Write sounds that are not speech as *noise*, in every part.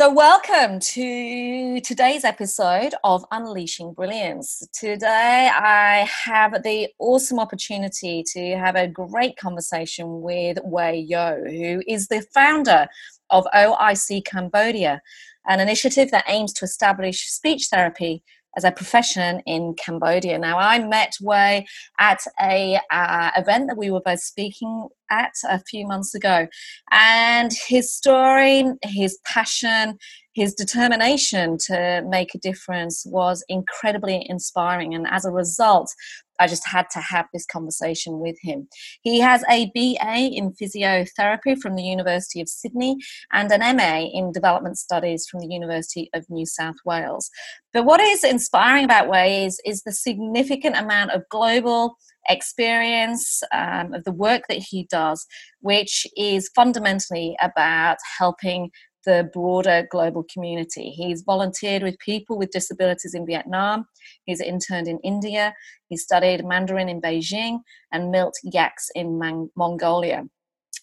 So, welcome to today's episode of Unleashing Brilliance. Today, I have the awesome opportunity to have a great conversation with Wei Yo, who is the founder of OIC Cambodia, an initiative that aims to establish speech therapy as a profession in Cambodia. Now, I met Wei at a uh, event that we were both speaking at a few months ago, and his story, his passion, his determination to make a difference was incredibly inspiring. And as a result, I just had to have this conversation with him. He has a BA in physiotherapy from the University of Sydney and an MA in development studies from the University of New South Wales. But what is inspiring about Wei is, is the significant amount of global experience um, of the work that he does, which is fundamentally about helping the broader global community. He's volunteered with people with disabilities in Vietnam, he's interned in India, he studied Mandarin in Beijing, and milked yaks in Man- Mongolia.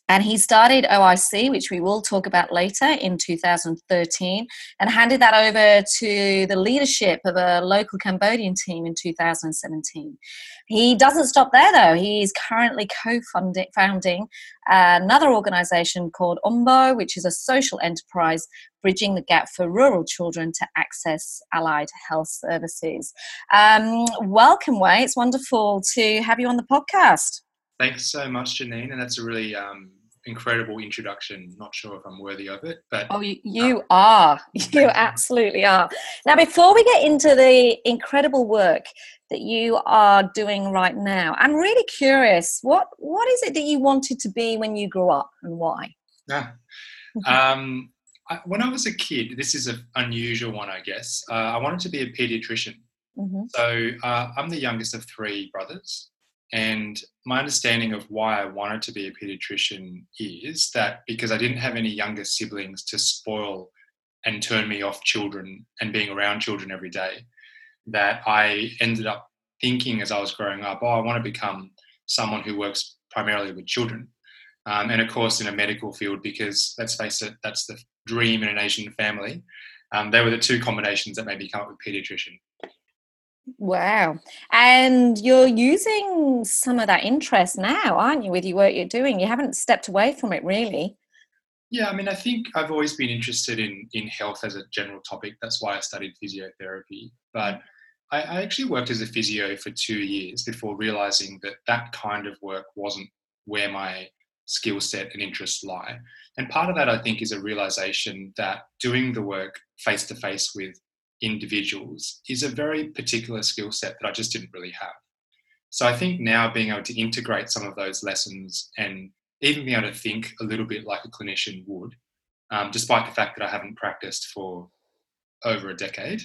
And he started OIC, which we will talk about later, in 2013, and handed that over to the leadership of a local Cambodian team in 2017. He doesn't stop there, though. He is currently co founding another organization called UMBO, which is a social enterprise bridging the gap for rural children to access allied health services. Um, welcome, Wei. It's wonderful to have you on the podcast. Thanks so much, Janine. And that's a really um, incredible introduction. Not sure if I'm worthy of it, but oh, you, you are. *laughs* You absolutely are. Now, before we get into the incredible work that you are doing right now, I'm really curious. What what is it that you wanted to be when you grew up, and why? Yeah. um, I, when I was a kid, this is an unusual one, I guess. Uh, I wanted to be a pediatrician. Mm-hmm. So uh, I'm the youngest of three brothers. And my understanding of why I wanted to be a pediatrician is that because I didn't have any younger siblings to spoil and turn me off children and being around children every day, that I ended up thinking as I was growing up, oh, I want to become someone who works primarily with children. Um, and of course, in a medical field, because let's face it, that's the dream in an Asian family. Um, they were the two combinations that made me come up with pediatrician. Wow. And you're using some of that interest now, aren't you, with your work you're doing? You haven't stepped away from it really. Yeah, I mean, I think I've always been interested in in health as a general topic. That's why I studied physiotherapy. But I, I actually worked as a physio for two years before realizing that that kind of work wasn't where my skill set and interests lie. And part of that, I think, is a realization that doing the work face to face with individuals is a very particular skill set that I just didn't really have. So I think now being able to integrate some of those lessons and even being able to think a little bit like a clinician would, um, despite the fact that I haven't practiced for over a decade,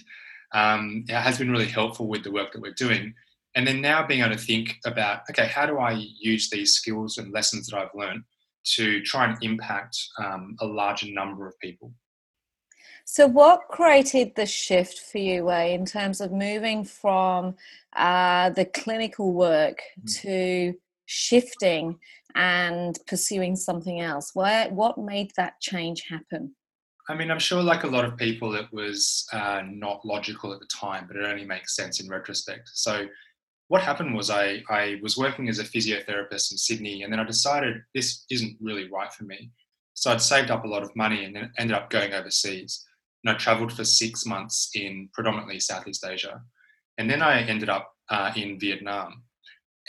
um, it has been really helpful with the work that we're doing. And then now being able to think about, okay, how do I use these skills and lessons that I've learned to try and impact um, a larger number of people? So, what created the shift for you, Wei, in terms of moving from uh, the clinical work mm. to shifting and pursuing something else? Where, what made that change happen? I mean, I'm sure, like a lot of people, it was uh, not logical at the time, but it only makes sense in retrospect. So, what happened was I, I was working as a physiotherapist in Sydney, and then I decided this isn't really right for me. So, I'd saved up a lot of money and then ended up going overseas and I traveled for six months in predominantly Southeast Asia. And then I ended up uh, in Vietnam.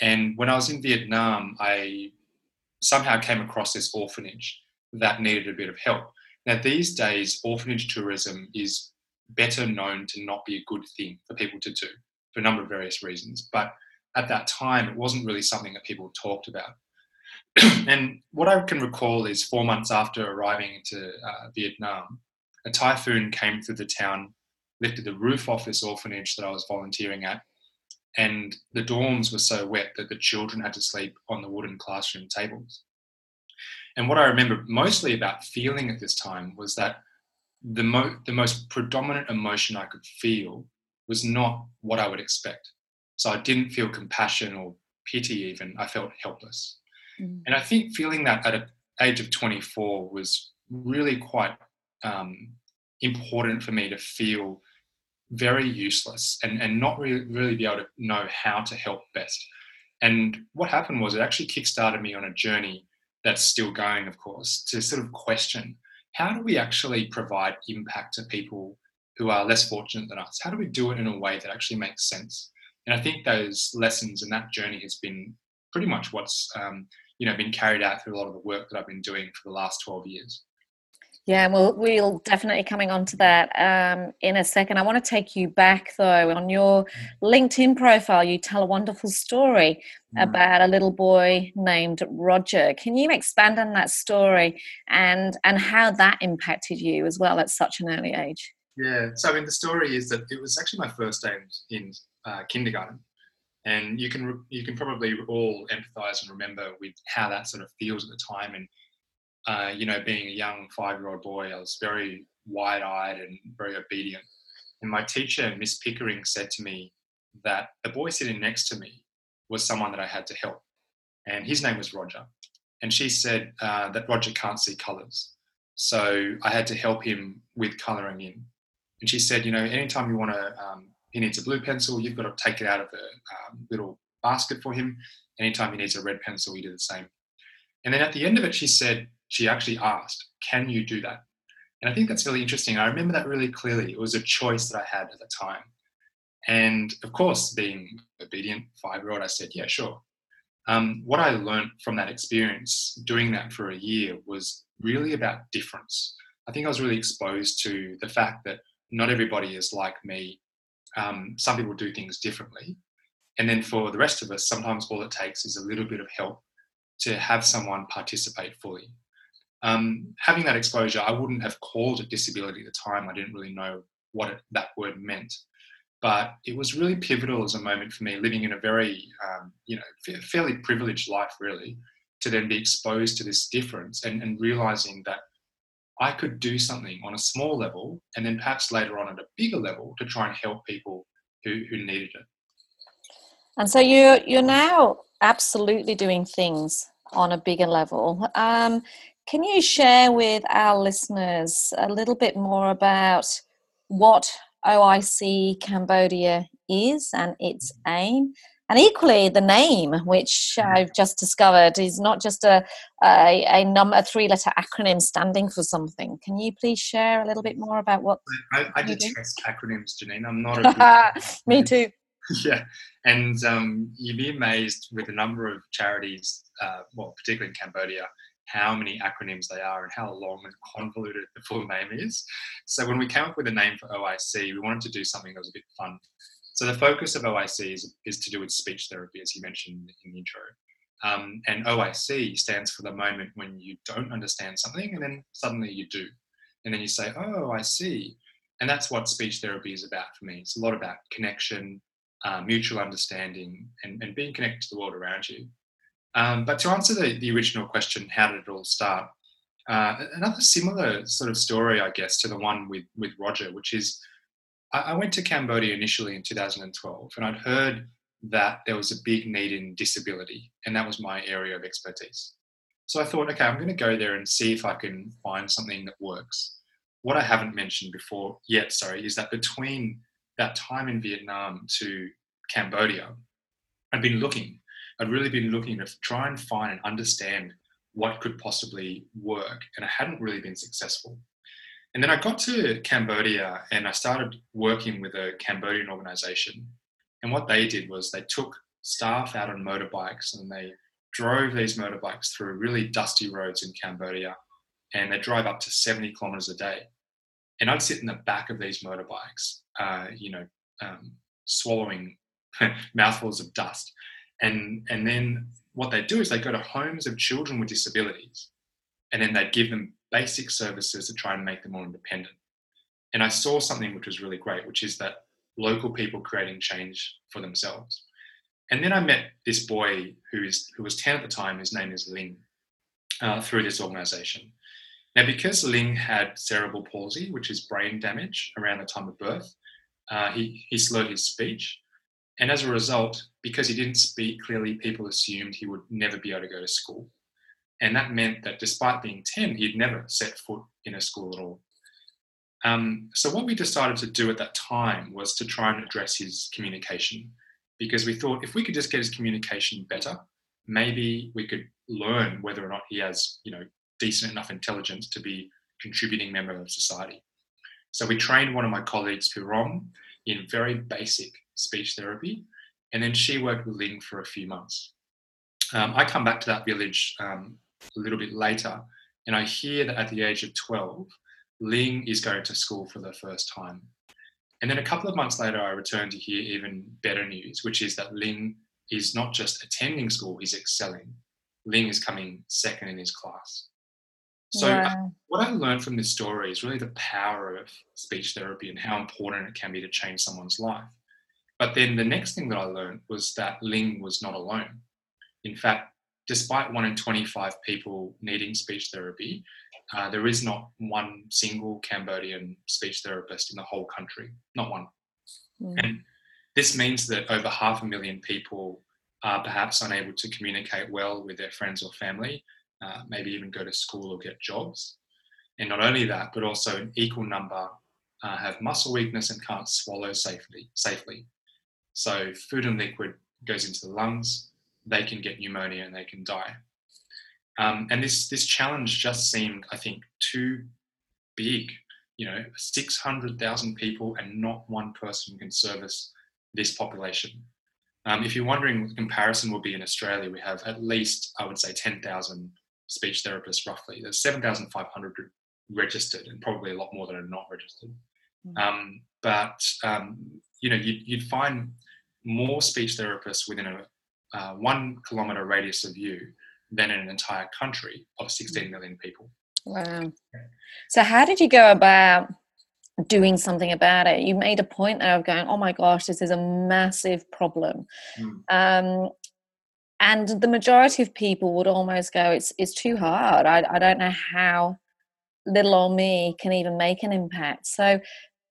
And when I was in Vietnam, I somehow came across this orphanage that needed a bit of help. Now, these days, orphanage tourism is better known to not be a good thing for people to do for a number of various reasons. But at that time, it wasn't really something that people talked about. *clears throat* and what I can recall is four months after arriving into uh, Vietnam, a typhoon came through the town, lifted the roof off this orphanage that I was volunteering at, and the dorms were so wet that the children had to sleep on the wooden classroom tables. And what I remember mostly about feeling at this time was that the, mo- the most predominant emotion I could feel was not what I would expect. So I didn't feel compassion or pity, even. I felt helpless. Mm. And I think feeling that at an age of 24 was really quite um, important for me to feel very useless and, and not really, really be able to know how to help best. And what happened was it actually kickstarted me on a journey that's still going, of course, to sort of question how do we actually provide impact to people who are less fortunate than us? How do we do it in a way that actually makes sense? And I think those lessons and that journey has been pretty much what's um, you know been carried out through a lot of the work that I've been doing for the last 12 years. Yeah, well, we'll definitely coming on to that um, in a second. I want to take you back though. On your LinkedIn profile, you tell a wonderful story mm. about a little boy named Roger. Can you expand on that story and and how that impacted you as well at such an early age? Yeah, so I mean, the story is that it was actually my first day in uh, kindergarten, and you can you can probably all empathise and remember with how that sort of feels at the time and uh, you know, being a young five-year-old boy, I was very wide-eyed and very obedient. And my teacher, Miss Pickering, said to me that the boy sitting next to me was someone that I had to help, and his name was Roger. And she said uh, that Roger can't see colours, so I had to help him with colouring in. And she said, you know, anytime you want to, um, he needs a blue pencil, you've got to take it out of the um, little basket for him. Anytime he needs a red pencil, you do the same. And then at the end of it, she said, she actually asked, Can you do that? And I think that's really interesting. I remember that really clearly. It was a choice that I had at the time. And of course, being obedient five year old, I said, Yeah, sure. Um, what I learned from that experience, doing that for a year, was really about difference. I think I was really exposed to the fact that not everybody is like me. Um, some people do things differently. And then for the rest of us, sometimes all it takes is a little bit of help to have someone participate fully um, having that exposure, I wouldn't have called it disability at the time. I didn't really know what it, that word meant. But it was really pivotal as a moment for me, living in a very, um, you know, fairly privileged life, really, to then be exposed to this difference and, and realizing that I could do something on a small level and then perhaps later on at a bigger level to try and help people who, who needed it. And so you're you're now absolutely doing things on a bigger level. Um, can you share with our listeners a little bit more about what OIC Cambodia is and its aim? And equally, the name, which I've just discovered, is not just a a, a number, a three-letter acronym standing for something. Can you please share a little bit more about what? I, I detest acronyms, Janine. I'm not. A *laughs* Me too. *laughs* Yeah, and um, you'd be amazed with the number of charities, uh, well, particularly in Cambodia, how many acronyms they are and how long and convoluted the full name is. So when we came up with a name for OIC, we wanted to do something that was a bit fun. So the focus of OIC is, is to do with speech therapy, as you mentioned in the intro. Um, and OIC stands for the moment when you don't understand something and then suddenly you do. And then you say, oh, I see. And that's what speech therapy is about for me. It's a lot about connection, uh, mutual understanding, and, and being connected to the world around you. Um, but to answer the, the original question, how did it all start? Uh, another similar sort of story, I guess, to the one with, with Roger, which is I, I went to Cambodia initially in 2012 and I'd heard that there was a big need in disability, and that was my area of expertise. So I thought, okay, I'm going to go there and see if I can find something that works. What I haven't mentioned before yet, sorry, is that between that time in Vietnam to Cambodia, I'd been looking I'd really been looking to try and find and understand what could possibly work, and I hadn't really been successful. And then I got to Cambodia and I started working with a Cambodian organization. And what they did was they took staff out on motorbikes and they drove these motorbikes through really dusty roads in Cambodia and they drive up to 70 kilometers a day. And I'd sit in the back of these motorbikes, uh, you know, um, swallowing *laughs* mouthfuls of dust. And, and then what they do is they go to homes of children with disabilities and then they give them basic services to try and make them more independent. And I saw something which was really great, which is that local people creating change for themselves. And then I met this boy who is who was 10 at the time. His name is Ling, uh, through this organization. Now, because Ling had cerebral palsy, which is brain damage around the time of birth, uh, he, he slurred his speech. And as a result, because he didn't speak clearly, people assumed he would never be able to go to school. And that meant that despite being 10, he'd never set foot in a school at all. Um, so, what we decided to do at that time was to try and address his communication because we thought if we could just get his communication better, maybe we could learn whether or not he has, you know, decent enough intelligence to be a contributing member of society. So we trained one of my colleagues, Pirong, in very basic speech therapy, and then she worked with Ling for a few months. Um, I come back to that village um, a little bit later, and I hear that at the age of 12, Ling is going to school for the first time. And then a couple of months later, I return to hear even better news, which is that Ling is not just attending school, he's excelling. Ling is coming second in his class. So, wow. what I learned from this story is really the power of speech therapy and how important it can be to change someone's life. But then the next thing that I learned was that Ling was not alone. In fact, despite one in 25 people needing speech therapy, uh, there is not one single Cambodian speech therapist in the whole country, not one. Mm. And this means that over half a million people are perhaps unable to communicate well with their friends or family, uh, maybe even go to school or get jobs. And not only that, but also an equal number uh, have muscle weakness and can't swallow safely. Safely. So food and liquid goes into the lungs, they can get pneumonia and they can die. Um, and this this challenge just seemed, I think, too big. You know, six hundred thousand people, and not one person can service this population. Um, if you're wondering what the comparison will be in Australia, we have at least, I would say, 10,000 speech therapists roughly. There's 7,500 registered, and probably a lot more that are not registered. Mm. Um, but um, you know, you'd, you'd, find more speech therapists within a uh, one kilometre radius of you than in an entire country of 16 million people. Wow. So, how did you go about doing something about it? You made a point there of going, oh my gosh, this is a massive problem. Mm. Um, and the majority of people would almost go, it's, it's too hard. I, I don't know how little old me can even make an impact. So,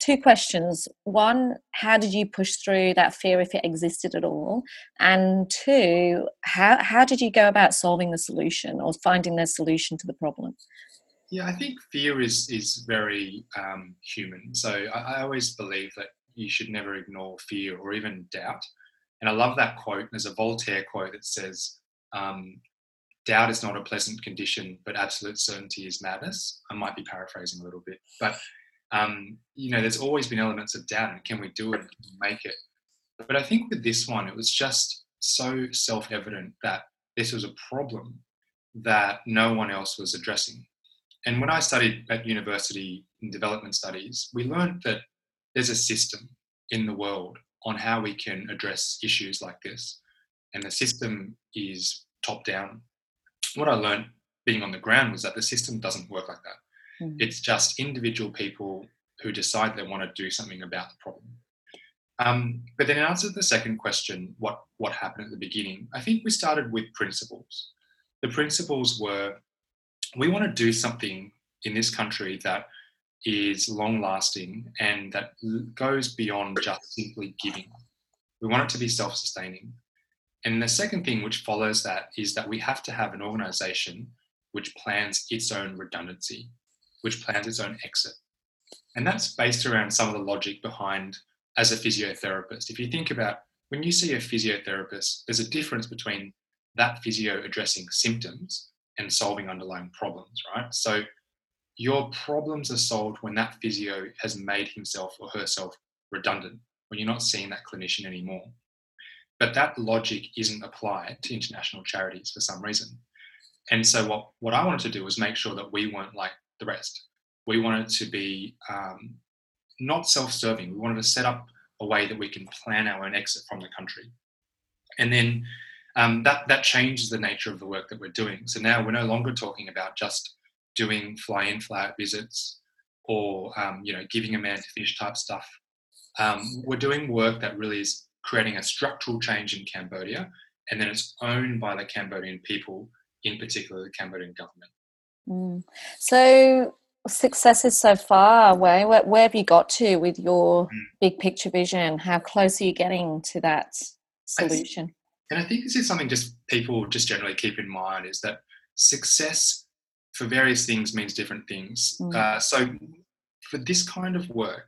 two questions. One, how did you push through that fear if it existed at all? And two, how, how did you go about solving the solution or finding the solution to the problem? Yeah, I think fear is is very um, human. So I, I always believe that you should never ignore fear or even doubt. And I love that quote. There's a Voltaire quote that says, um, doubt is not a pleasant condition, but absolute certainty is madness. I might be paraphrasing a little bit, but um, you know, there's always been elements of doubt and can we do it and make it? But I think with this one, it was just so self evident that this was a problem that no one else was addressing. And when I studied at university in development studies, we learned that there's a system in the world on how we can address issues like this. And the system is top down. What I learned being on the ground was that the system doesn't work like that. Mm. It's just individual people who decide they want to do something about the problem. Um, but then in answer to the second question, what, what happened at the beginning, I think we started with principles. The principles were we want to do something in this country that is long lasting and that goes beyond just simply giving. We want it to be self sustaining. And the second thing which follows that is that we have to have an organization which plans its own redundancy which plans its own exit. And that's based around some of the logic behind as a physiotherapist. If you think about when you see a physiotherapist, there's a difference between that physio addressing symptoms and solving underlying problems, right? So your problems are solved when that physio has made himself or herself redundant, when you're not seeing that clinician anymore. But that logic isn't applied to international charities for some reason. And so what, what I wanted to do was make sure that we weren't like the rest. We wanted to be um, not self-serving. We wanted to set up a way that we can plan our own exit from the country, and then um, that that changes the nature of the work that we're doing. So now we're no longer talking about just doing fly-in, fly-out visits or um, you know giving a man to fish type stuff. Um, we're doing work that really is creating a structural change in Cambodia, and then it's owned by the Cambodian people, in particular the Cambodian government. Mm. So, successes so far, Wei, where, where have you got to with your mm. big picture vision? How close are you getting to that solution? I and I think this is something just people just generally keep in mind is that success for various things means different things. Mm. Uh, so, for this kind of work,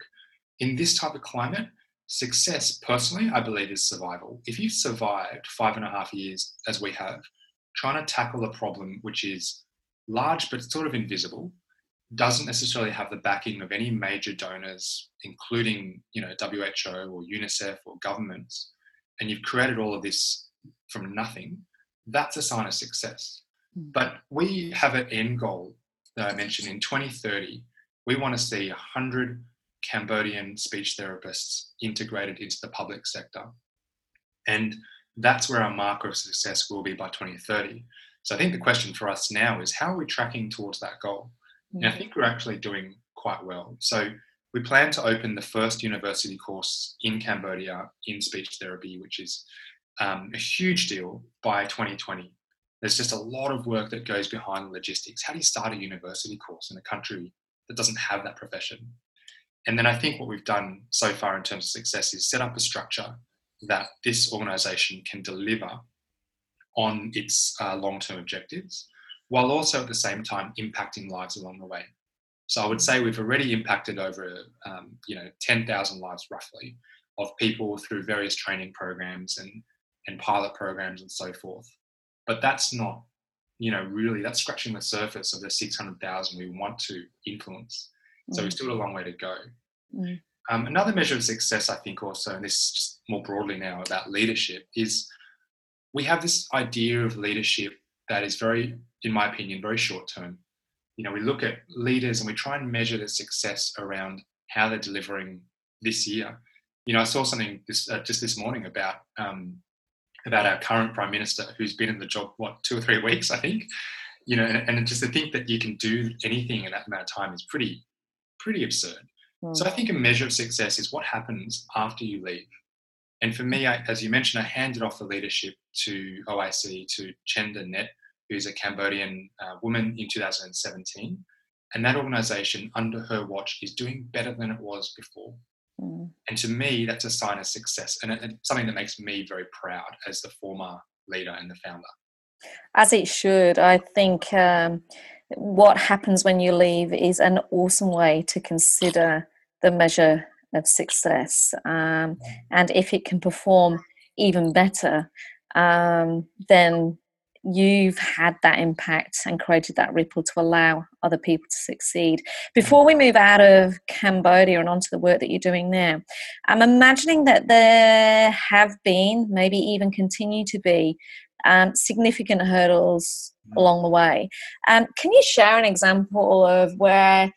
in this type of climate, success personally, I believe, is survival. If you've survived five and a half years, as we have, trying to tackle a problem which is large but sort of invisible, doesn't necessarily have the backing of any major donors, including you know WHO or UNICEF or governments, and you've created all of this from nothing, that's a sign of success. Hmm. But we have an end goal that I mentioned in 2030. We want to see 100 Cambodian speech therapists integrated into the public sector. And that's where our marker of success will be by 2030. So I think the question for us now is how are we tracking towards that goal? And I mm. think we're actually doing quite well. So we plan to open the first university course in Cambodia in speech therapy, which is um, a huge deal by 2020. There's just a lot of work that goes behind logistics. How do you start a university course in a country that doesn't have that profession? And then I think what we've done so far in terms of success is set up a structure that this organization can deliver on its uh, long term objectives, while also at the same time impacting lives along the way. So I would say we've already impacted over um, you know 10,000 lives roughly of people through various training programs and, and pilot programs and so forth. But that's not, you know, really, that's scratching the surface of the 600,000 we want to influence. So we've still a long way to go. Mm. Um, another measure of success, I think, also, and this is just more broadly now about leadership, is we have this idea of leadership that is very, in my opinion, very short term. You know, we look at leaders and we try and measure their success around how they're delivering this year. You know, I saw something this, uh, just this morning about um, about our current prime minister, who's been in the job what two or three weeks, I think. You know, and, and just to think that you can do anything in that amount of time is pretty pretty absurd. Mm. So I think a measure of success is what happens after you leave. And for me, I, as you mentioned, I handed off the leadership to OIC to Chenda Net, who's a Cambodian uh, woman in 2017. And that organization, under her watch, is doing better than it was before. Mm. And to me, that's a sign of success and something that makes me very proud as the former leader and the founder. As it should. I think um, what happens when you leave is an awesome way to consider the measure of success. Um, and if it can perform even better, um, then you've had that impact and created that ripple to allow other people to succeed. Before we move out of Cambodia and onto the work that you're doing now, I'm imagining that there have been, maybe even continue to be, um, significant hurdles mm. along the way. Um, can you share an example of where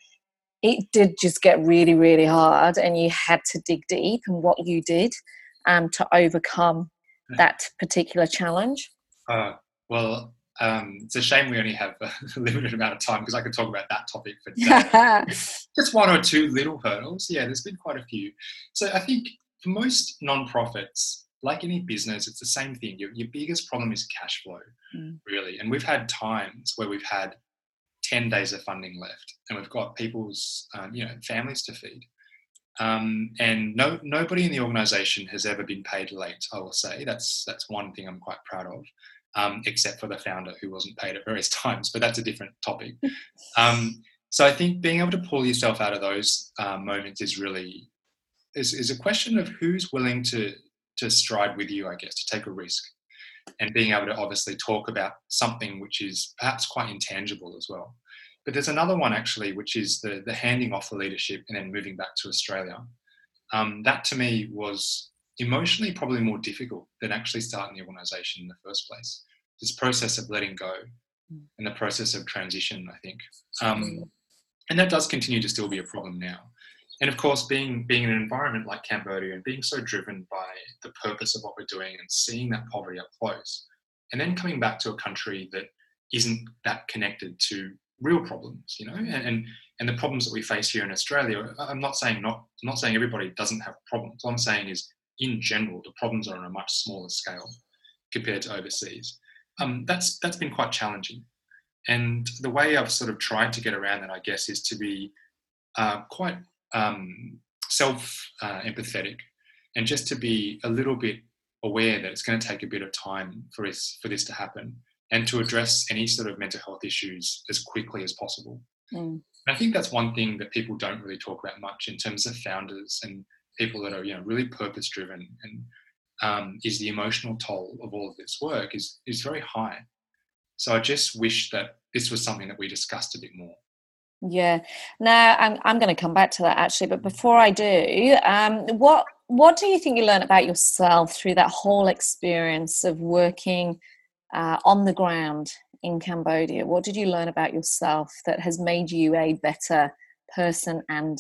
it did just get really, really hard and you had to dig deep and what you did um, to overcome that particular challenge? Uh, well, um, it's a shame we only have a *laughs* limited amount of time because I could talk about that topic for *laughs* just one or two little hurdles. Yeah, there's been quite a few. So I think for most non-profits, like any business, it's the same thing. Your, your biggest problem is cash flow, mm. really. And we've had times where we've had 10 days of funding left and we've got people's, um, you know, families to feed. Um, and no, nobody in the organisation has ever been paid late. I will say that's that's one thing I'm quite proud of, um, except for the founder who wasn't paid at various *laughs* times. But that's a different topic. Um, so I think being able to pull yourself out of those uh, moments is really is, is a question of who's willing to to stride with you, I guess, to take a risk, and being able to obviously talk about something which is perhaps quite intangible as well. But there's another one actually, which is the the handing off the leadership and then moving back to Australia. Um, that to me was emotionally probably more difficult than actually starting the organisation in the first place. This process of letting go mm. and the process of transition, I think. Um, and that does continue to still be a problem now and of course, being being in an environment like Cambodia and being so driven by the purpose of what we're doing and seeing that poverty up close, and then coming back to a country that isn't that connected to real problems, you know, and and, and the problems that we face here in Australia. I'm not saying not I'm not saying everybody doesn't have problems. What I'm saying is in general, the problems are on a much smaller scale compared to overseas. Um, that's that's been quite challenging. And the way I've sort of tried to get around that, I guess, is to be uh, quite um, self uh, empathetic and just to be a little bit aware that it's going to take a bit of time for this for this to happen and to address any sort of mental health issues as quickly as possible. Mm. I think that's one thing that people don't really talk about much in terms of founders and people that are you know really purpose driven and um, is the emotional toll of all of this work is is very high. So I just wish that this was something that we discussed a bit more. Yeah. Now I'm I'm going to come back to that actually, but before I do, um, what what do you think you learned about yourself through that whole experience of working uh, on the ground in Cambodia? What did you learn about yourself that has made you a better person and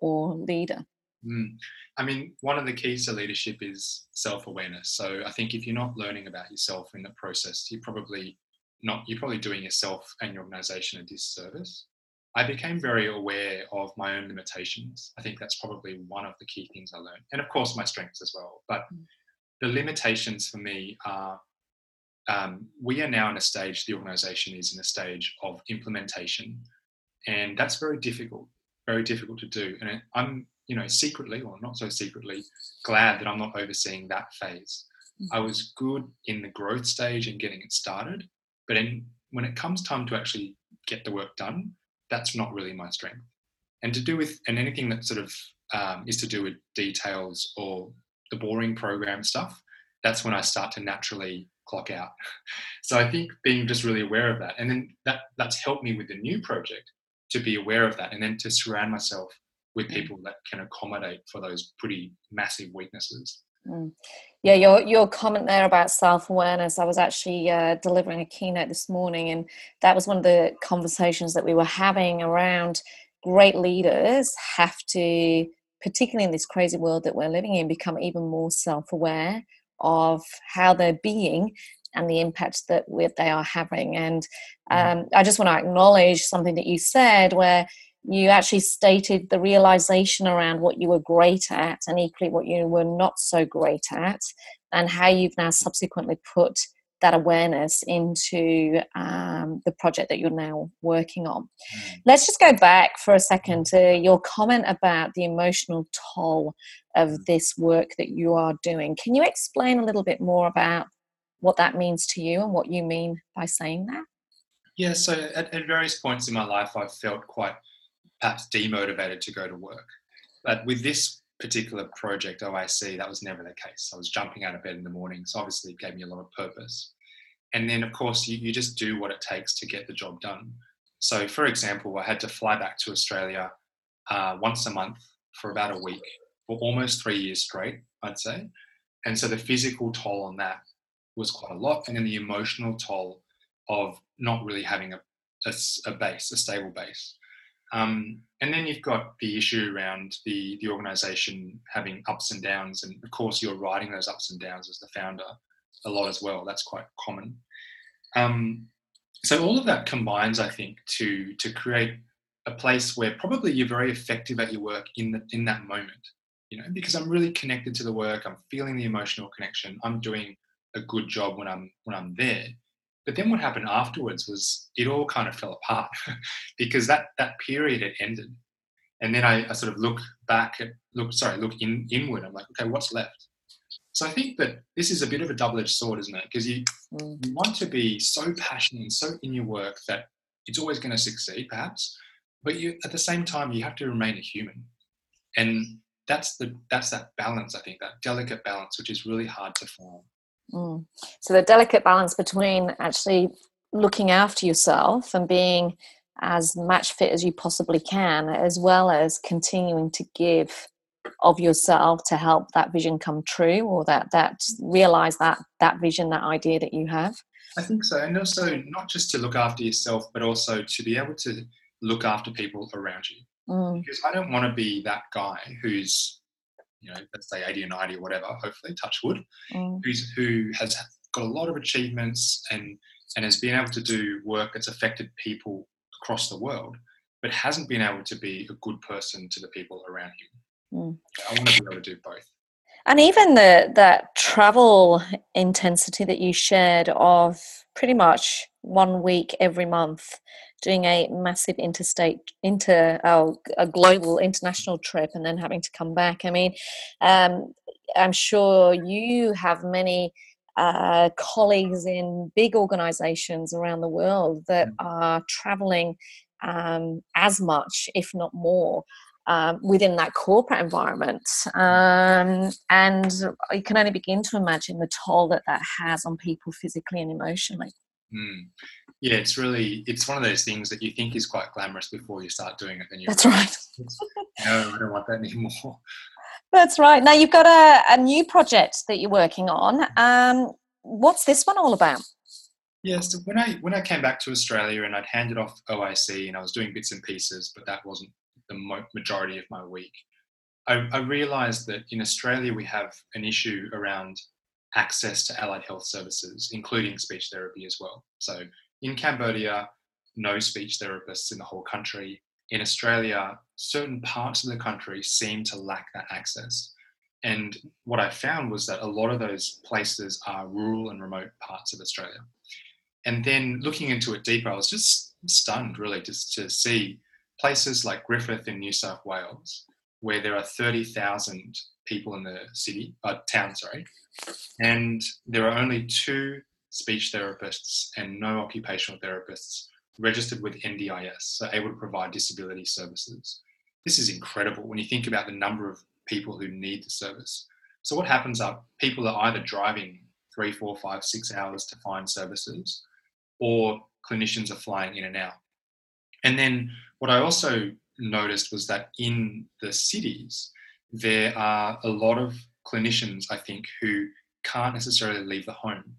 or leader? Mm. I mean, one of the keys to leadership is self awareness. So I think if you're not learning about yourself in the process, you're probably not you're probably doing yourself and your organization a disservice. I became very aware of my own limitations. I think that's probably one of the key things I learned, and of course my strengths as well. But mm. the limitations for me are um, we are now in a stage. The organisation is in a stage of implementation, and that's very difficult. Very difficult to do. And I'm, you know, secretly or not so secretly, glad that I'm not overseeing that phase. Mm. I was good in the growth stage and getting it started, but in, when it comes time to actually get the work done, that's not really my strength. And to do with, and anything that sort of um, is to do with details or the boring program stuff, that's when I start to naturally clock out. *laughs* So I think being just really aware of that, and then that that's helped me with the new project to be aware of that, and then to surround myself with mm. people that can accommodate for those pretty massive weaknesses. Mm. Yeah, your your comment there about self awareness. I was actually uh, delivering a keynote this morning, and that was one of the conversations that we were having around great leaders have to, particularly in this crazy world that we're living in, become even more self aware of how they're being and the impact that they are having. And mm. um, I just want to acknowledge something that you said where you actually stated the realization around what you were great at and equally what you were not so great at, and how you've now subsequently put that awareness into um, the project that you're now working on. Mm. Let's just go back for a second to your comment about the emotional toll of mm. this work that you are doing. Can you explain a little bit more about what that means to you and what you mean by saying that? Yeah, so at, at various points in my life, I've felt quite perhaps demotivated to go to work. But with this particular project, OIC, that was never the case. I was jumping out of bed in the morning, so obviously it gave me a lot of purpose. And then, of course, you, you just do what it takes to get the job done. So, for example, I had to fly back to Australia uh, once a month for about a week for almost three years straight, I'd say. And so the physical toll on that was quite a lot. And then the emotional toll of not really having a, a, a base, a stable base. Um, and then you've got the issue around the, the organization having ups and downs. And of course, you're riding those ups and downs as the founder a lot as well. That's quite common. Um, so all of that combines, I think, to, to create a place where probably you're very effective at your work in, the, in that moment. You know, because I'm really connected to the work. I'm feeling the emotional connection. I'm doing a good job when I'm when I'm there. But then what happened afterwards was it all kind of fell apart *laughs* because that that period had ended. And then I, I sort of look back at look sorry, look in inward. I'm like, okay, what's left? So I think that this is a bit of a double-edged sword, isn't it? Because you, mm. you want to be so passionate and so in your work that it's always going to succeed, perhaps. But you at the same time you have to remain a human. And that's the that's that balance, I think, that delicate balance, which is really hard to find. Mm. So the delicate balance between actually looking after yourself and being as match fit as you possibly can, as well as continuing to give of yourself to help that vision come true or that that realize that that vision that idea that you have i think so and also not just to look after yourself but also to be able to look after people around you mm. because i don't want to be that guy who's you know, let's say 80 or 90 or whatever, hopefully, touch wood, mm. who's, who has got a lot of achievements and, and has been able to do work that's affected people across the world, but hasn't been able to be a good person to the people around him. Mm. I want to be able to do both. And even the that travel intensity that you shared of pretty much one week every month doing a massive interstate inter oh, a global international trip and then having to come back i mean um, i'm sure you have many uh, colleagues in big organizations around the world that mm. are traveling um, as much if not more um, within that corporate environment. Um, and you can only begin to imagine the toll that that has on people physically and emotionally. Mm. Yeah, it's really it's one of those things that you think is quite glamorous before you start doing it. Then you that's right. no, I don't want that anymore. That's right. Now you've got a, a new project that you're working on. Um, what's this one all about? Yes, yeah, so when I when I came back to Australia and I'd handed off OIC and I was doing bits and pieces, but that wasn't the majority of my week. I, I realized that in Australia we have an issue around access to allied health services, including speech therapy as well. So in Cambodia, no speech therapists in the whole country. In Australia, certain parts of the country seem to lack that access. And what I found was that a lot of those places are rural and remote parts of Australia. And then looking into it deeper, I was just stunned really just to see places like Griffith in New South Wales, where there are 30,000 people in the city, uh, town, sorry, and there are only two speech therapists and no occupational therapists registered with NDIS, so able to provide disability services. This is incredible when you think about the number of people who need the service. So what happens are people are either driving three, four, five, six hours to find services, or clinicians are flying in and out. And then what I also noticed was that in the cities, there are a lot of clinicians, I think, who can't necessarily leave the home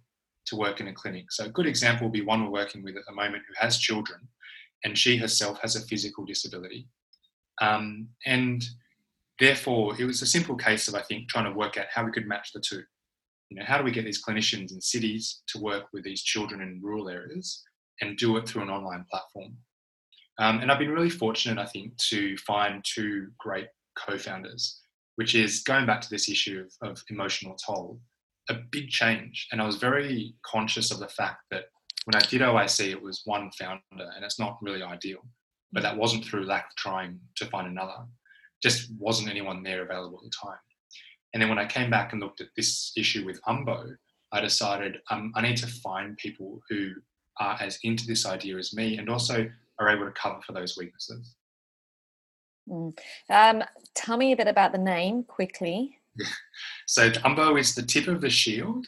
to work in a clinic. So, a good example will be one we're working with at the moment who has children, and she herself has a physical disability. Um, and therefore, it was a simple case of, I think, trying to work out how we could match the two. You know, how do we get these clinicians in cities to work with these children in rural areas and do it through an online platform? Um, and I've been really fortunate, I think, to find two great co founders, which is going back to this issue of, of, emotional toll, a big change. And I was very conscious of the fact that when I did OIC, it was one founder, and it's not really ideal. But that wasn't through lack of trying to find another, just wasn't anyone there available at the time. And then when I came back and looked at this issue with Umbo, I decided um, I need to find people who are as into this idea as me and also are able to cover for those weaknesses. Mm. Um, tell me a bit about the name quickly. So Umbo is the tip of the shield.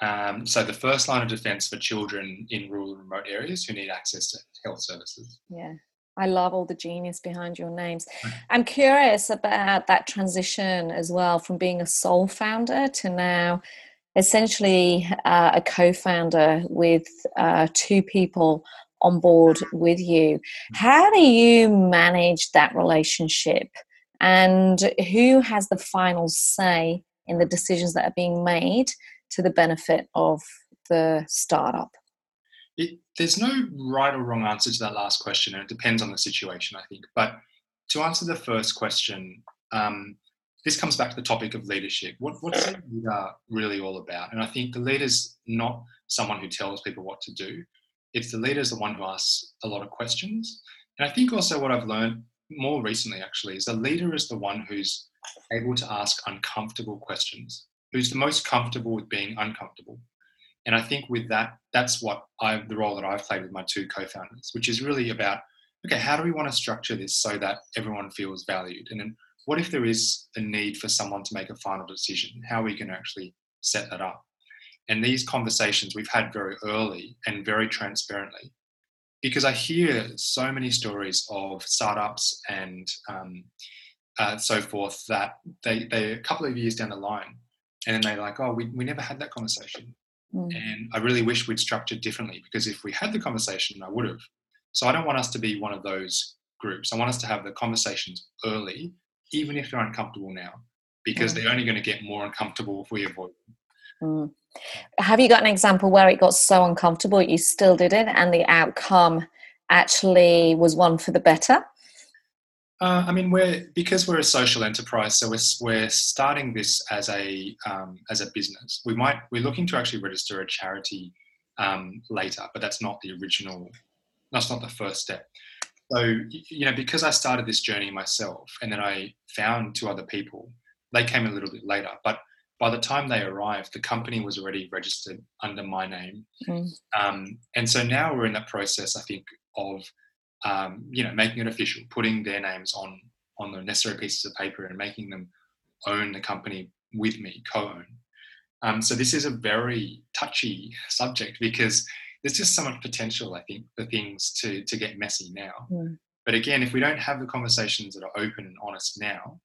Um, so the first line of defence for children in rural and remote areas who need access to health services. Yeah. I love all the genius behind your names. I'm curious about that transition as well from being a sole founder to now essentially uh, a co founder with uh, two people on board with you. How do you manage that relationship? And who has the final say in the decisions that are being made to the benefit of the startup? It, there's no right or wrong answer to that last question, and it depends on the situation, I think. But to answer the first question, um, this comes back to the topic of leadership. What, what's a leader really all about? And I think the leader's not someone who tells people what to do it's the leader is the one who asks a lot of questions. And I think also what I've learned more recently actually is the leader is the one who's able to ask uncomfortable questions, who's the most comfortable with being uncomfortable. And I think with that, that's what I the role that I've played with my two co-founders, which is really about okay, how do we want to structure this so that everyone feels valued? And then what if there is a need for someone to make a final decision? How we can actually set that up? And these conversations we've had very early and very transparently. Because I hear so many stories of startups and um, uh, so forth that they, they a couple of years down the line and then they're like, oh, we, we never had that conversation. Mm. And I really wish we'd structured differently because if we had the conversation, I would have. So I don't want us to be one of those groups. I want us to have the conversations early, even if they're uncomfortable now, because mm. they're only going to get more uncomfortable if we avoid them. Mm. Have you got an example where it got so uncomfortable you still did it and the outcome actually was one for the better? Uh, I mean, we're because we're a social enterprise, so we're, we're starting this as a um, as a business. We might we're looking to actually register a charity um, later, but that's not the original. That's not the first step. So you know, because I started this journey myself, and then I found two other people. They came a little bit later, but by the time they arrived, the company was already registered under my name. Mm. Um, and so now we're in that process, I think, of um, you know making it official, putting their names on on the necessary pieces of paper, and making them own the company with me, co-own. Um, so this is a very touchy subject because there's just so much potential, I think, for things to to get messy now. Mm. But again, if we don't have the conversations that are open and honest now,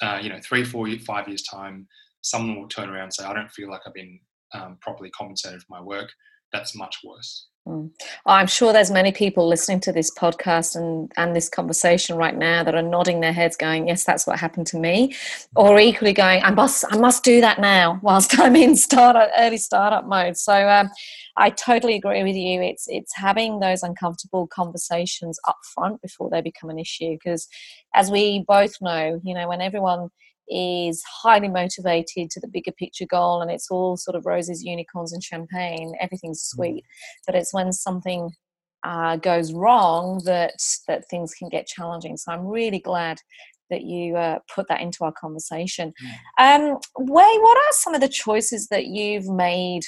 uh, you know, three, four, five years time, someone will turn around and say, "I don't feel like I've been um, properly compensated for my work." That's much worse. Mm. I'm sure there's many people listening to this podcast and, and this conversation right now that are nodding their heads, going, "Yes, that's what happened to me," or equally going, "I must, I must do that now," whilst *laughs* I'm in startup, early startup mode. So um, I totally agree with you. It's it's having those uncomfortable conversations up front before they become an issue, because as we both know, you know, when everyone is highly motivated to the bigger picture goal and it's all sort of roses, unicorns, and champagne. Everything's mm. sweet. But it's when something uh, goes wrong that that things can get challenging. So I'm really glad that you uh, put that into our conversation. Mm. Um, Wei, what are some of the choices that you've made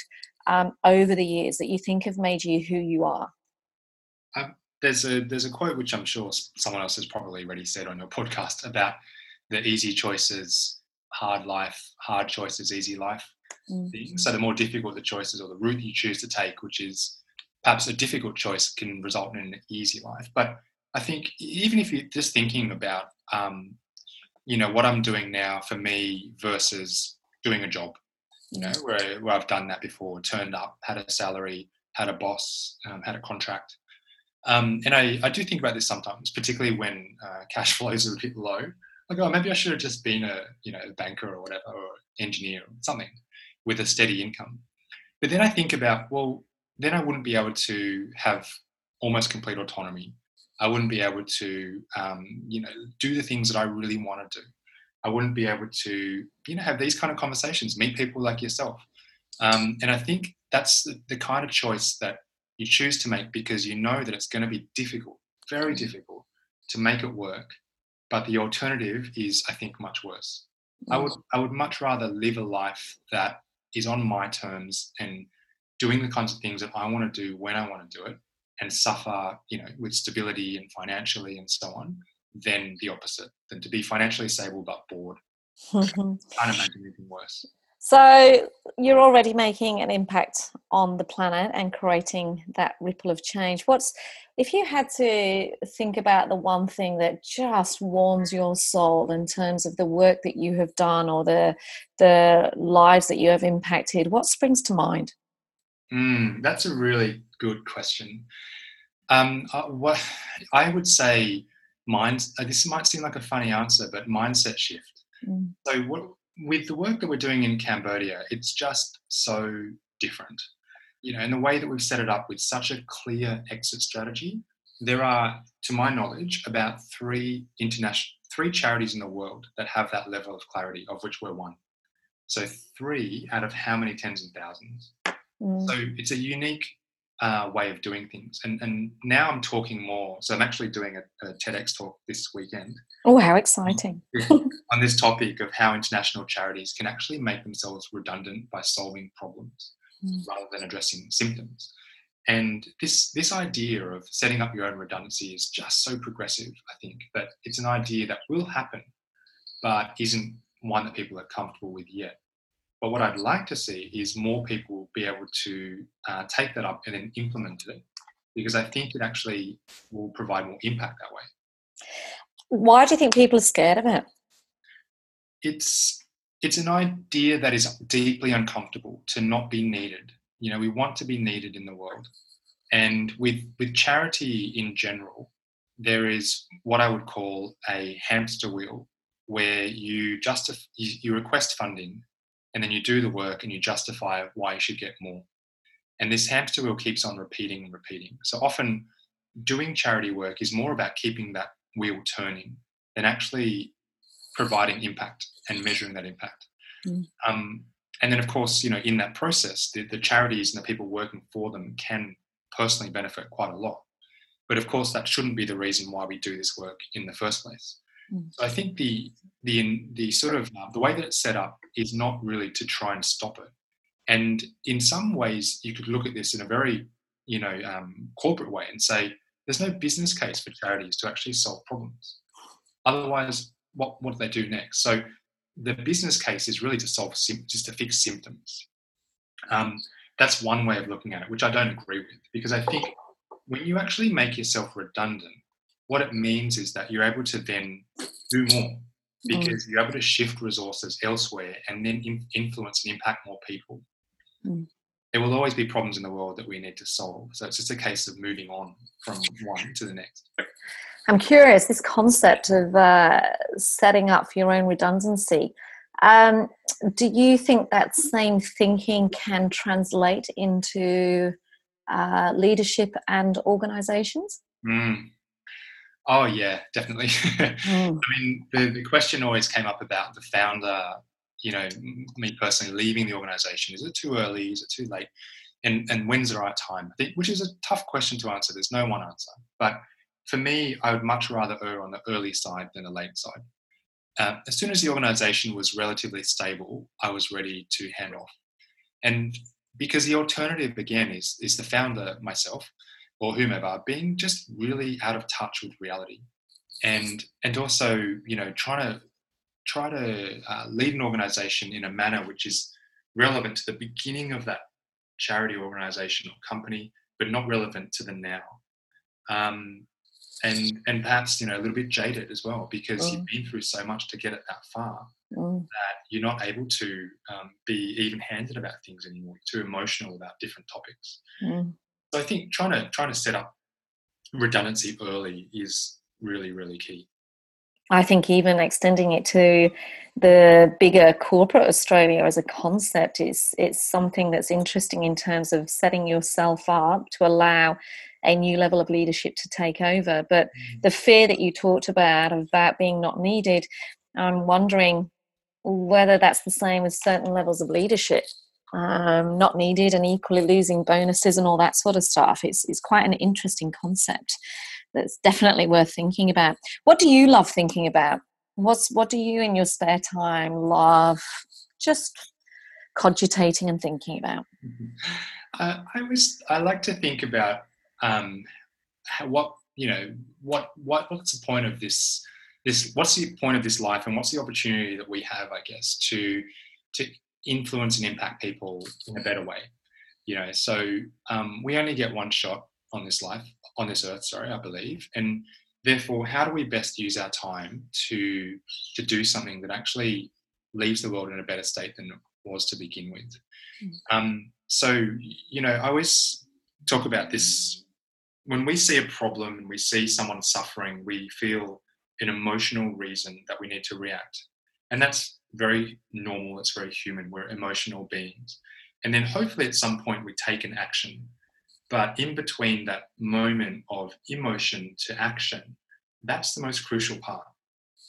um, over the years that you think have made you who you are? Um, there's a there's a quote which I'm sure someone else has probably already said on your *laughs* podcast about the easy choices, hard life, hard choices, easy life mm. thing. So the more difficult the choices or the route you choose to take, which is perhaps a difficult choice, can result in an easy life. But I think even if you're just thinking about, um, you know, what I'm doing now for me versus doing a job, you know, where, where I've done that before, turned up, had a salary, had a boss, um, had a contract. Um, and I, I do think about this sometimes, particularly when uh, *laughs* cash flows are a bit low like, oh, maybe I should have just been a, you know, a banker or whatever, or engineer or something with a steady income. But then I think about, well, then I wouldn't be able to have almost complete autonomy. I wouldn't be able to, um, you know, do the things that I really want to do. I wouldn't be able to, you know, have these kind of conversations, meet people like yourself. Um, and I think that's the, the kind of choice that you choose to make because you know that it's going to be difficult, very difficult to make it work but the alternative is, I think, much worse. I would I would much rather live a life that is on my terms and doing the kinds of things that I want to do when I want to do it and suffer, you know, with stability and financially and so on, than the opposite, than to be financially stable but bored. I *laughs* can't imagine anything worse. So you're already making an impact on the planet and creating that ripple of change. What's if you had to think about the one thing that just warms your soul in terms of the work that you have done or the the lives that you have impacted, what springs to mind? Mm, that's a really good question. Um, uh, what I would say, mind. Uh, this might seem like a funny answer, but mindset shift. Mm. So what with the work that we're doing in Cambodia, it's just so different. You know, in the way that we've set it up with such a clear exit strategy, there are, to my knowledge, about three international three charities in the world that have that level of clarity, of which we're one. So three out of how many tens of thousands. Mm. So it's a unique uh, way of doing things. And, and now I'm talking more. So I'm actually doing a, a TEDx talk this weekend. Oh, how exciting! *laughs* on this topic of how international charities can actually make themselves redundant by solving problems mm. rather than addressing symptoms. And this this idea of setting up your own redundancy is just so progressive. I think that it's an idea that will happen, but isn't one that people are comfortable with yet. But what I'd like to see is more people be able to uh, take that up and then implement it because I think it actually will provide more impact that way. Why do you think people are scared of it? It's it's an idea that is deeply uncomfortable to not be needed. You know, we want to be needed in the world. And with with charity in general, there is what I would call a hamster wheel where you justify you, you request funding and then you do the work and you justify why you should get more. And this hamster wheel keeps on repeating and repeating. So often, doing charity work is more about keeping that wheel turning than actually providing impact and measuring that impact. Mm. Um, and then, of course, you know, in that process, the, the charities and the people working for them can personally benefit quite a lot. But of course, that shouldn't be the reason why we do this work in the first place. Mm. So I think the the the sort of uh, the way that it's set up is not really to try and stop it. And in some ways, you could look at this in a very you know um, corporate way and say there's no business case for charities to actually solve problems. Otherwise, what what do they do next? So the business case is really to solve just to fix symptoms. Um, that's one way of looking at it, which I don't agree with, because I think when you actually make yourself redundant, what it means is that you're able to then do more mm. because mm. you're able to shift resources elsewhere and then in, influence and impact more people. Mm. There will always be problems in the world that we need to solve. So it's just a case of moving on from one to the next. I'm curious, this concept of uh, setting up for your own redundancy. Um, do you think that same thinking can translate into uh, leadership and organizations? Mm. Oh, yeah, definitely. *laughs* mm. I mean, the, the question always came up about the founder, you know, me personally leaving the organization. Is it too early? Is it too late? And, and when's the right time? I think, which is a tough question to answer. There's no one answer. But for me, I would much rather err on the early side than the late side. Uh, as soon as the organization was relatively stable, I was ready to hand off. And because the alternative, again, is, is the founder, myself, or whomever, being just really out of touch with reality. And, and also, you know, trying to try to uh, lead an organization in a manner which is relevant to the beginning of that charity organization or company, but not relevant to the now. Um, and and perhaps you know a little bit jaded as well because mm. you've been through so much to get it that far mm. that you're not able to um, be even handed about things anymore too emotional about different topics mm. So i think trying to trying to set up redundancy early is really really key I think even extending it to the bigger corporate Australia as a concept is it's something that's interesting in terms of setting yourself up to allow a new level of leadership to take over. But mm. the fear that you talked about of that being not needed, I'm wondering whether that's the same with certain levels of leadership. Um, not needed and equally losing bonuses and all that sort of stuff. It's, it's quite an interesting concept that's definitely worth thinking about. What do you love thinking about? What's what do you in your spare time love just cogitating and thinking about? Uh, I was I like to think about um, how, what you know what what what's the point of this this what's the point of this life and what's the opportunity that we have i guess to to influence and impact people in a better way you know so um, we only get one shot on this life on this earth sorry i believe and therefore how do we best use our time to to do something that actually leaves the world in a better state than it was to begin with mm. um, so you know i always talk about this when we see a problem and we see someone suffering, we feel an emotional reason that we need to react. And that's very normal, it's very human. We're emotional beings. And then hopefully at some point we take an action. But in between that moment of emotion to action, that's the most crucial part.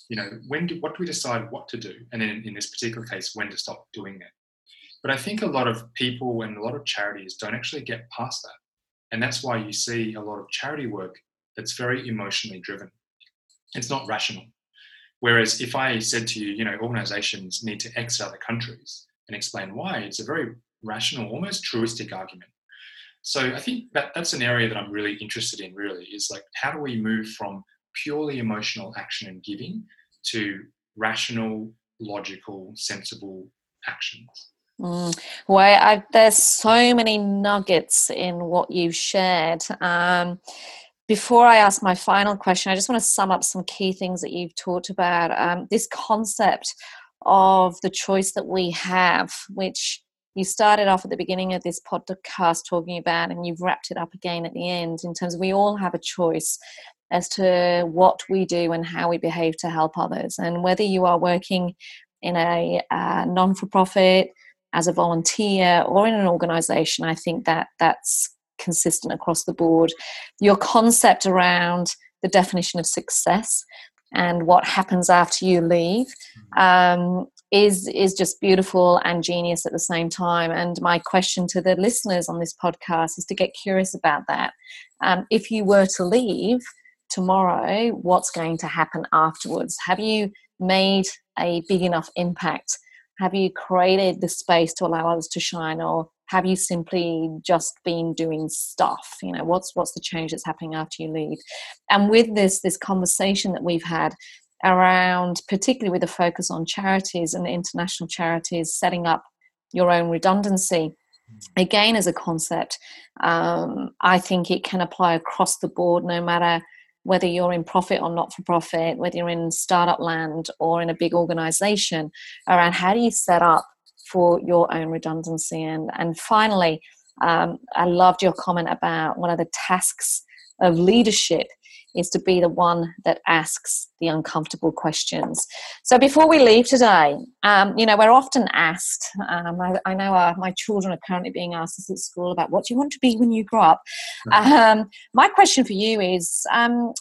You know, when do, what do we decide what to do? And then in this particular case, when to stop doing it. But I think a lot of people and a lot of charities don't actually get past that and that's why you see a lot of charity work that's very emotionally driven. It's not rational. Whereas if I said to you, you know, organizations need to exit other countries and explain why, it's a very rational, almost truistic argument. So I think that that's an area that I'm really interested in, really, is like how do we move from purely emotional action and giving to rational, logical, sensible actions? Mm. Well, I, there's so many nuggets in what you've shared. Um, before I ask my final question, I just want to sum up some key things that you've talked about. Um, this concept of the choice that we have, which you started off at the beginning of this podcast talking about, and you've wrapped it up again at the end in terms of we all have a choice as to what we do and how we behave to help others. And whether you are working in a uh, non for profit, as a volunteer or in an organization, I think that that's consistent across the board. Your concept around the definition of success and what happens after you leave um, is is just beautiful and genius at the same time. And my question to the listeners on this podcast is to get curious about that. Um, if you were to leave tomorrow, what's going to happen afterwards? Have you made a big enough impact? Have you created the space to allow others to shine, or have you simply just been doing stuff? You know, what's what's the change that's happening after you leave? And with this this conversation that we've had around, particularly with a focus on charities and international charities, setting up your own redundancy. Again, as a concept, um, I think it can apply across the board, no matter whether you're in profit or not for profit, whether you're in startup land or in a big organization, around how do you set up for your own redundancy. And, and finally, um, I loved your comment about one of the tasks of leadership is to be the one that asks the uncomfortable questions. So before we leave today, um, you know, we're often asked, um, I, I, know our, my children are currently being asked this at school about what do you want to be when you grow up? Um, my question for you is um,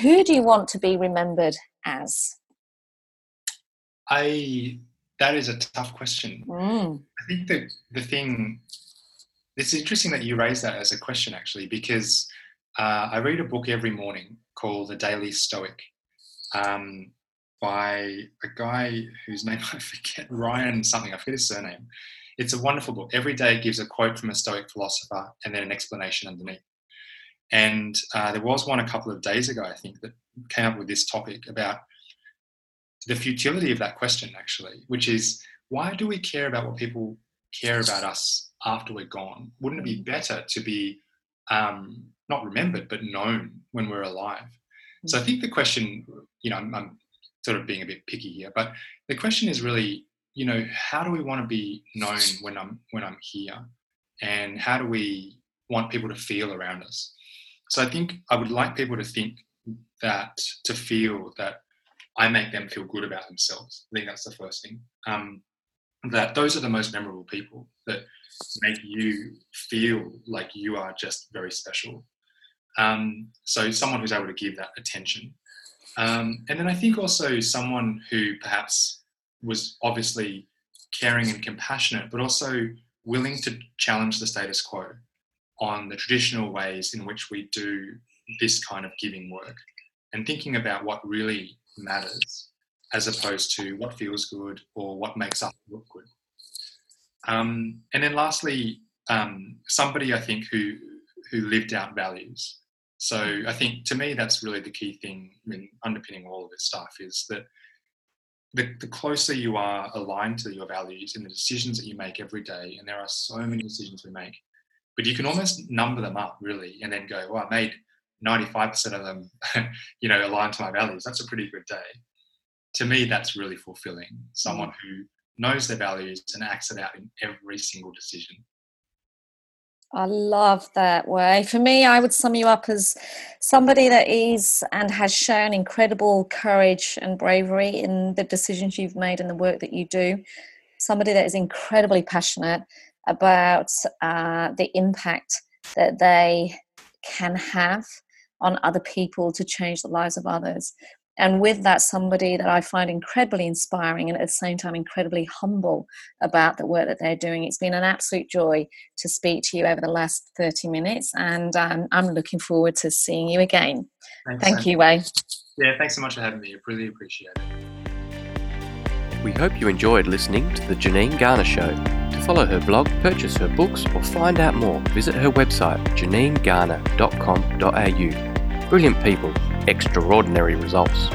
who do you want to be remembered as? I that is a tough question. Mm. I think that the thing it's interesting that you raise that as a question actually because uh, I read a book every morning called The Daily Stoic um, by a guy whose *laughs* name I forget, Ryan something, I forget his surname. It's a wonderful book. Every day it gives a quote from a Stoic philosopher and then an explanation underneath. And uh, there was one a couple of days ago, I think, that came up with this topic about the futility of that question, actually, which is why do we care about what people care about us after we're gone? Wouldn't it be better to be um, not remembered but known when we're alive. So I think the question, you know, I'm, I'm, sort of being a bit picky here, but the question is really, you know, how do we want to be known when I'm when I'm here, and how do we want people to feel around us? So I think I would like people to think that to feel that I make them feel good about themselves. I think that's the first thing. Um, that those are the most memorable people that make you feel like you are just very special. Um, so someone who's able to give that attention. Um, and then I think also someone who perhaps was obviously caring and compassionate, but also willing to challenge the status quo on the traditional ways in which we do this kind of giving work and thinking about what really matters as opposed to what feels good or what makes us look good. Um, and then lastly, um, somebody I think who who lived out values. So I think to me that's really the key thing in underpinning all of this stuff is that the, the closer you are aligned to your values in the decisions that you make every day, and there are so many decisions we make, but you can almost number them up really and then go, well, I made 95% of them, *laughs* you know, align to my values. That's a pretty good day. To me, that's really fulfilling. Someone who knows their values and acts it out in every single decision. I love that Wei. For me, I would sum you up as somebody that is and has shown incredible courage and bravery in the decisions you've made and the work that you do. Somebody that is incredibly passionate about uh, the impact that they can have on other people to change the lives of others. And with that somebody that i find incredibly inspiring and at the same time incredibly humble about the work that they're doing it's been an absolute joy to speak to you over the last 30 minutes and um, i'm looking forward to seeing you again. Thanks, thank you wei. Yeah thanks so much for having me. I really appreciate it. We hope you enjoyed listening to the janine garner show. To follow her blog purchase her books or find out more visit her website janinegarner.com.au brilliant people extraordinary results.